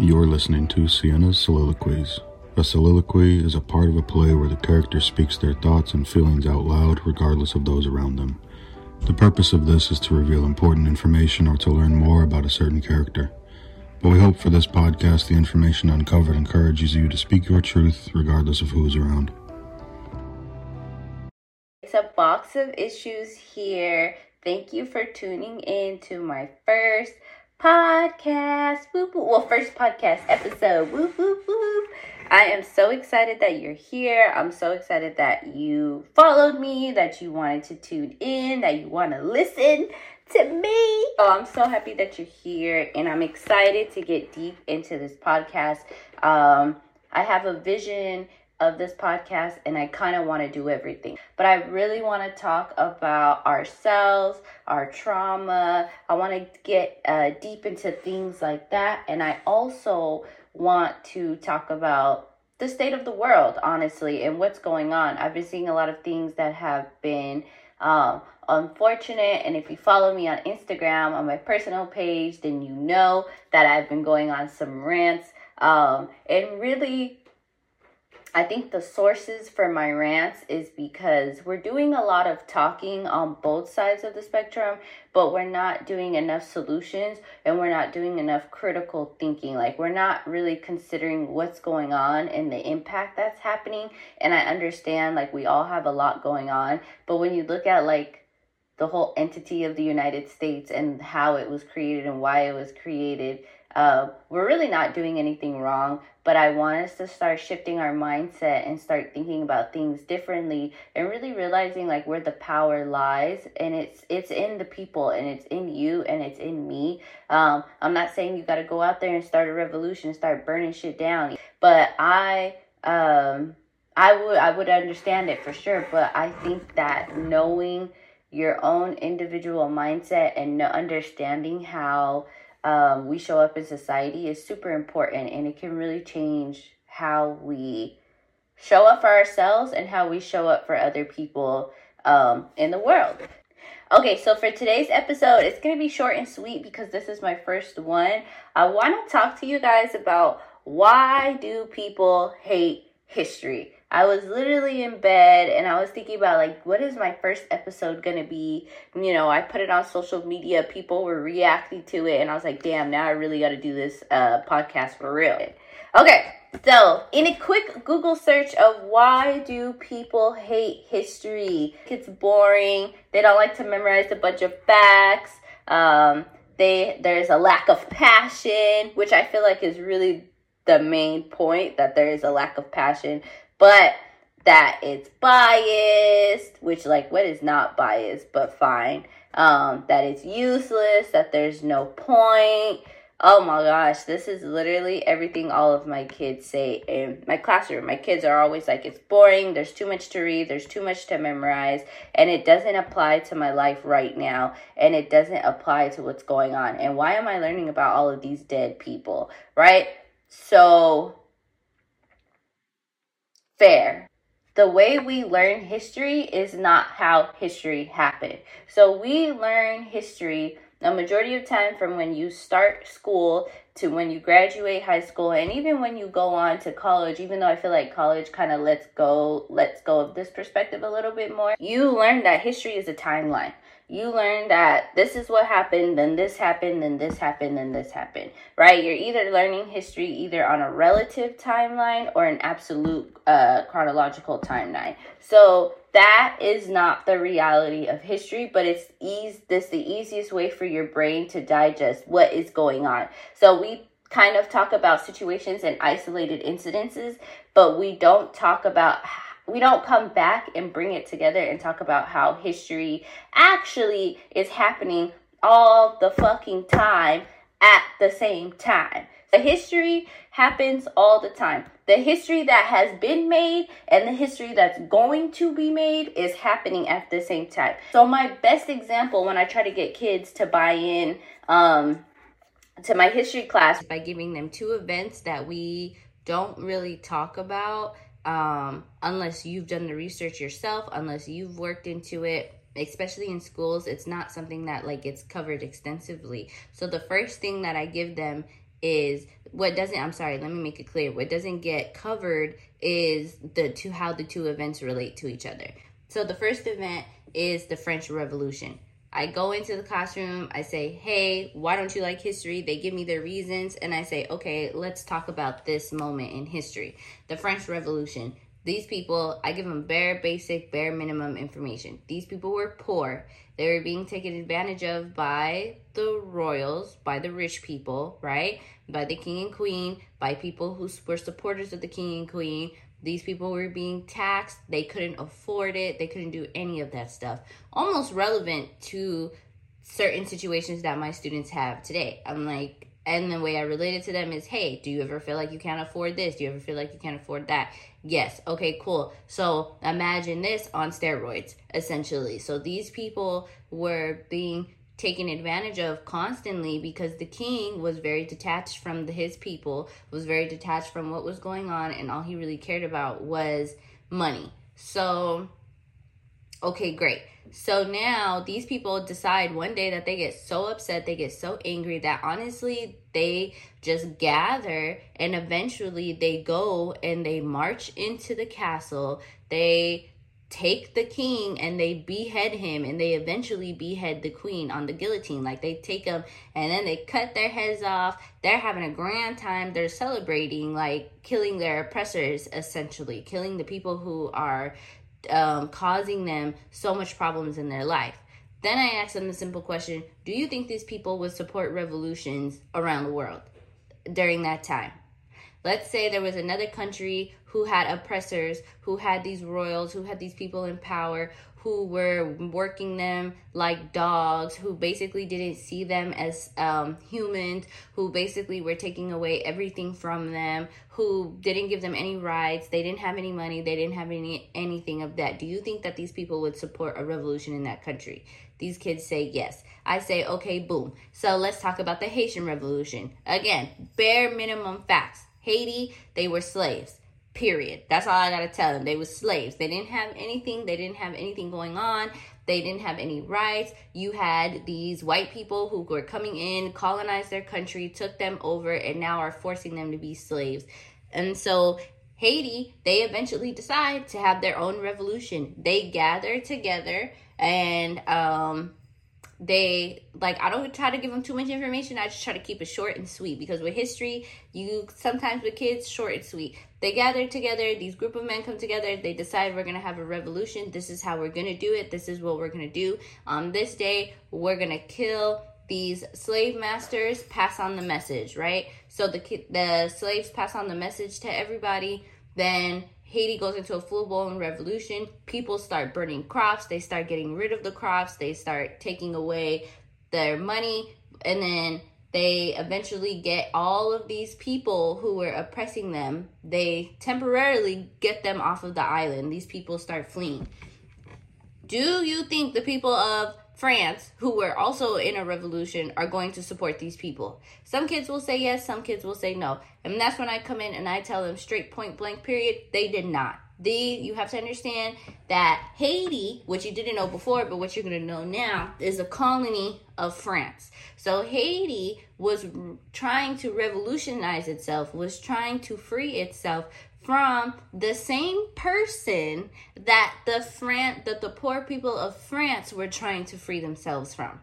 You're listening to Siena's Soliloquies. A soliloquy is a part of a play where the character speaks their thoughts and feelings out loud, regardless of those around them. The purpose of this is to reveal important information or to learn more about a certain character. But we hope for this podcast the information uncovered encourages you to speak your truth, regardless of who is around. It's a box of issues here. Thank you for tuning in to my first podcast. Whoop, whoop. Well, first podcast episode. Whoop, whoop, whoop. I am so excited that you're here. I'm so excited that you followed me, that you wanted to tune in, that you want to listen to me. Oh, I'm so happy that you're here and I'm excited to get deep into this podcast. Um, I have a vision of this podcast and I kind of want to do everything. But I really want to talk about ourselves, our trauma. I want to get uh, deep into things like that. And I also want to talk about the state of the world, honestly, and what's going on. I've been seeing a lot of things that have been um, unfortunate. And if you follow me on Instagram on my personal page, then you know that I've been going on some rants. Um, and really I think the sources for my rants is because we're doing a lot of talking on both sides of the spectrum, but we're not doing enough solutions and we're not doing enough critical thinking. Like, we're not really considering what's going on and the impact that's happening. And I understand, like, we all have a lot going on, but when you look at, like, the whole entity of the United States and how it was created and why it was created, uh, we're really not doing anything wrong, but I want us to start shifting our mindset and start thinking about things differently and really realizing like where the power lies and it's it's in the people and it's in you and it's in me. Um, I'm not saying you got to go out there and start a revolution start burning shit down, but I um I would I would understand it for sure, but I think that knowing your own individual mindset and understanding how um, we show up in society is super important and it can really change how we show up for ourselves and how we show up for other people um, in the world. Okay, so for today's episode, it's going to be short and sweet because this is my first one. I want to talk to you guys about why do people hate history? I was literally in bed and I was thinking about like what is my first episode gonna be? You know, I put it on social media, people were reacting to it, and I was like, damn, now I really gotta do this uh podcast for real. Okay, so in a quick Google search of why do people hate history? It's boring, they don't like to memorize a bunch of facts, um, they there's a lack of passion, which I feel like is really the main point that there is a lack of passion but that it's biased, which like what is not biased, but fine. Um, that it's useless, that there's no point. Oh my gosh, this is literally everything all of my kids say in my classroom. My kids are always like, it's boring, there's too much to read, there's too much to memorize, and it doesn't apply to my life right now, and it doesn't apply to what's going on. And why am I learning about all of these dead people, right? So, fair. The way we learn history is not how history happened. So we learn history a majority of time from when you start school to when you graduate high school and even when you go on to college even though i feel like college kind of lets go lets go of this perspective a little bit more you learn that history is a timeline you learn that this is what happened, then this happened, then this happened, then this happened, right? You're either learning history either on a relative timeline or an absolute uh, chronological timeline. So that is not the reality of history, but it's ease this the easiest way for your brain to digest what is going on. So we kind of talk about situations and isolated incidences, but we don't talk about we don't come back and bring it together and talk about how history actually is happening all the fucking time at the same time. The history happens all the time. The history that has been made and the history that's going to be made is happening at the same time. So my best example when I try to get kids to buy in um to my history class by giving them two events that we don't really talk about um, unless you've done the research yourself, unless you've worked into it, especially in schools, it's not something that like gets covered extensively. So the first thing that I give them is what doesn't I'm sorry, let me make it clear. What doesn't get covered is the two how the two events relate to each other. So the first event is the French Revolution. I go into the classroom, I say, "Hey, why don't you like history?" They give me their reasons and I say, "Okay, let's talk about this moment in history. The French Revolution. These people, I give them bare basic, bare minimum information. These people were poor. They were being taken advantage of by the royals, by the rich people, right? By the king and queen, by people who were supporters of the king and queen. These people were being taxed. They couldn't afford it. They couldn't do any of that stuff. Almost relevant to certain situations that my students have today. I'm like, and the way I relate to them is, hey, do you ever feel like you can't afford this? Do you ever feel like you can't afford that? Yes. Okay, cool. So imagine this on steroids, essentially. So these people were being taken advantage of constantly because the king was very detached from the, his people, was very detached from what was going on, and all he really cared about was money. So, okay, great. So now these people decide one day that they get so upset, they get so angry that honestly they just gather and eventually they go and they march into the castle. They take the king and they behead him and they eventually behead the queen on the guillotine like they take them and then they cut their heads off they're having a grand time they're celebrating like killing their oppressors essentially killing the people who are um, causing them so much problems in their life. Then I asked them the simple question Do you think these people would support revolutions around the world during that time? Let's say there was another country who had oppressors, who had these royals, who had these people in power, who were working them like dogs, who basically didn't see them as um, humans, who basically were taking away everything from them, who didn't give them any rights, they didn't have any money, they didn't have any anything of that. Do you think that these people would support a revolution in that country? These kids say yes. I say, okay, boom. So let's talk about the Haitian Revolution. Again, bare minimum facts. Haiti, they were slaves. Period. That's all I gotta tell them. They were slaves. They didn't have anything. They didn't have anything going on. They didn't have any rights. You had these white people who were coming in, colonized their country, took them over, and now are forcing them to be slaves. And so Haiti, they eventually decide to have their own revolution. They gather together and um, they like i don't try to give them too much information. I just try to keep it short and sweet because with history you sometimes with kids short and sweet. They gather together these group of men come together they decide we're to have a revolution. This is how we're to do it. This is what we're to do. On this day we're to kill these slave masters. Pass on the message right? So the the slaves pass on the message to everybody. Then Haiti goes into a full blown revolution. People start burning crops. They start getting rid of the crops. They start taking away their money. And then they eventually get all of these people who were oppressing them, they temporarily get them off of the island. These people start fleeing. Do you think the people of France, who were also in a revolution, are going to support these people. Some kids will say yes, some kids will say no. And that's when I come in and I tell them straight point blank period, they did not. The you have to understand that Haiti, which you didn't know before, but what you're going to know now, is a colony of France. So Haiti was trying to revolutionize itself, was trying to free itself from the same person that the Fran- that the poor people of France were trying to free themselves from.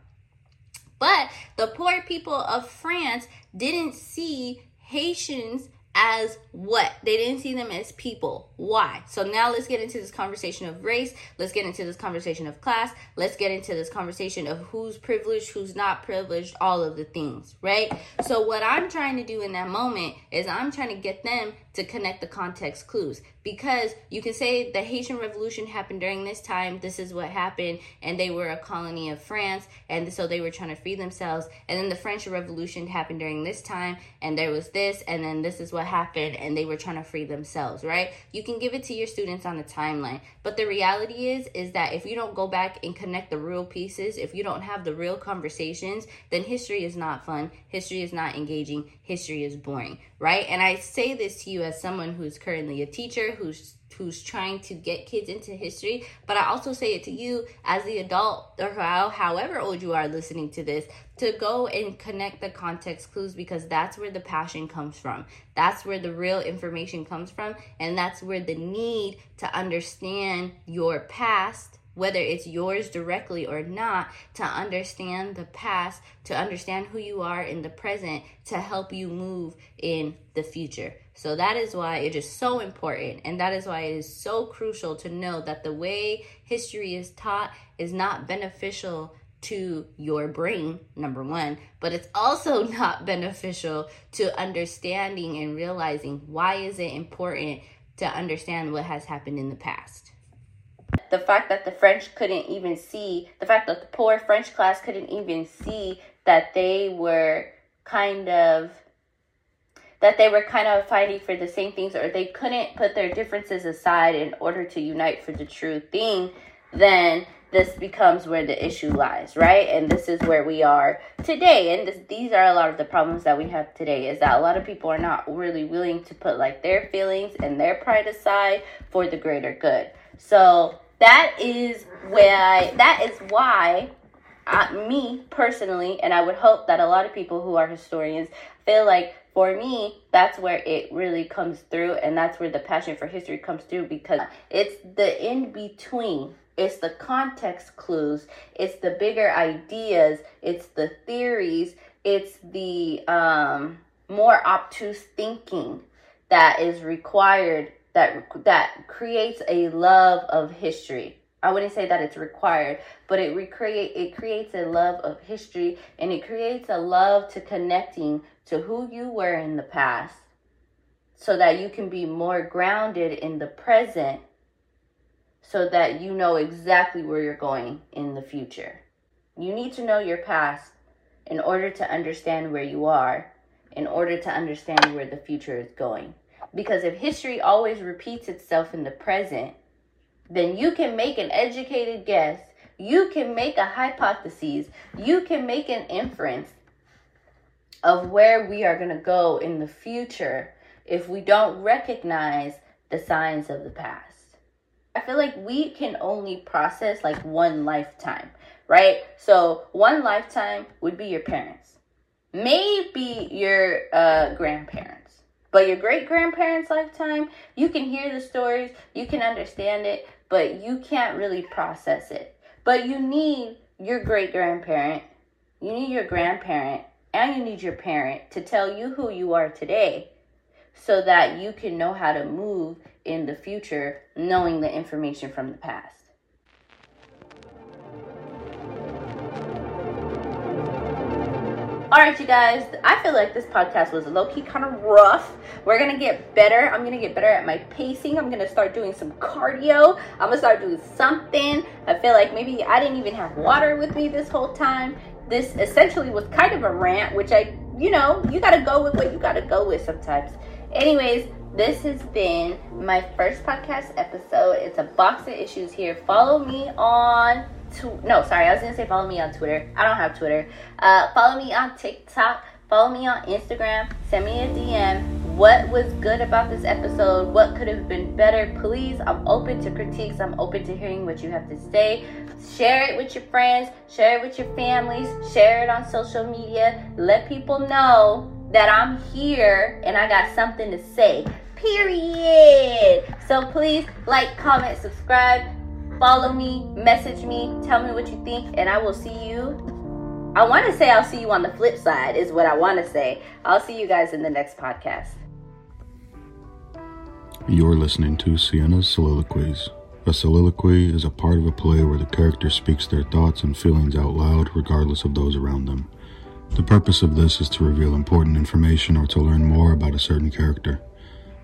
But the poor people of France didn't see Haitians as what? They didn't see them as people. Why? So now let's get into this conversation of race. Let's get into this conversation of class. Let's get into this conversation of who's privileged, who's not privileged, all of the things, right? So what I'm trying to do in that moment is I'm trying to get them to connect the context clues because you can say the Haitian Revolution happened during this time, this is what happened, and they were a colony of France, and so they were trying to free themselves. And then the French Revolution happened during this time, and there was this, and then this is what happened, and they were trying to free themselves, right? You can give it to your students on the timeline. But the reality is, is that if you don't go back and connect the real pieces, if you don't have the real conversations, then history is not fun, history is not engaging, history is boring, right? And I say this to you as someone who's currently a teacher, who's who's trying to get kids into history, but I also say it to you as the adult or how, however old you are listening to this to go and connect the context clues because that's where the passion comes from. That's where the real information comes from and that's where the need to understand your past whether it's yours directly or not, to understand the past, to understand who you are in the present, to help you move in the future. So that is why it is so important. And that is why it is so crucial to know that the way history is taught is not beneficial to your brain, number one, but it's also not beneficial to understanding and realizing why is it important to understand what has happened in the past the fact that the French couldn't even see, the fact that the poor French class couldn't even see that they were kind of that they were kind of fighting for the same things or they couldn't put their differences aside in order to unite for the true thing, then this becomes where the issue lies, right? And this is where we are today. And this, these are a lot of the problems that we have today is that a lot of people are not really willing to put like their feelings and their pride aside for the greater good. So that is why that is why I, me personally, and I would hope that a lot of people who are historians feel like for me, that's where it really comes through, and that's where the passion for history comes through because it's the in between. It's the context clues, it's the bigger ideas, it's the theories, it's the um, more obtuse thinking that is required that that creates a love of history. I wouldn't say that it's required, but it recreate it creates a love of history and it creates a love to connecting to who you were in the past so that you can be more grounded in the present so that you know exactly where you're going in the future. You need to know your past in order to understand where you are, in order to understand where the future is going. Because if history always repeats itself in the present, then you can make an educated guess, you can make a hypothesis, you can make an inference of where we are going to go in the future if we don't recognize the signs of the past. I feel like we can only process like one lifetime, right? So, one lifetime would be your parents, maybe your uh, grandparents. But your great grandparents' lifetime, you can hear the stories, you can understand it, but you can't really process it. But you need your great grandparent, you need your grandparent, and you need your parent to tell you who you are today so that you can know how to move in the future knowing the information from the past. All right, you guys, I feel like this podcast was low key kind of rough. We're gonna get better. I'm gonna get better at my pacing. I'm gonna start doing some cardio. I'm gonna start doing something. I feel like maybe I didn't even have water with me this whole time. This essentially was kind of a rant, which I, you know, you gotta go with what you gotta go with sometimes. Anyways, this has been my first podcast episode. It's a box of issues here. Follow me on no, sorry, I was gonna say follow me on Twitter. I don't have Twitter. Uh, follow me on TikTok. Follow me on Instagram. Send me a DM. What was good about this episode? What could have been better? Please, I'm open to critiques. I'm open to hearing what you have to say. Share it with your friends. Share it with your families. Share it on social media. Let people know that I'm here and I got something to say. Period. So please like, comment, subscribe follow me, message me, tell me what you think, and I will see you. I want to say I'll see you on the flip side, is what I want to say. I'll see you guys in the next podcast. You're listening to Siena's Soliloquies. A soliloquy is a part of a play where the character speaks their thoughts and feelings out loud, regardless of those around them. The purpose of this is to reveal important information or to learn more about a certain character.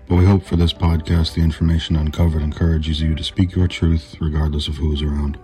But we hope for this podcast the information uncovered encourages you to speak your truth regardless of who is around.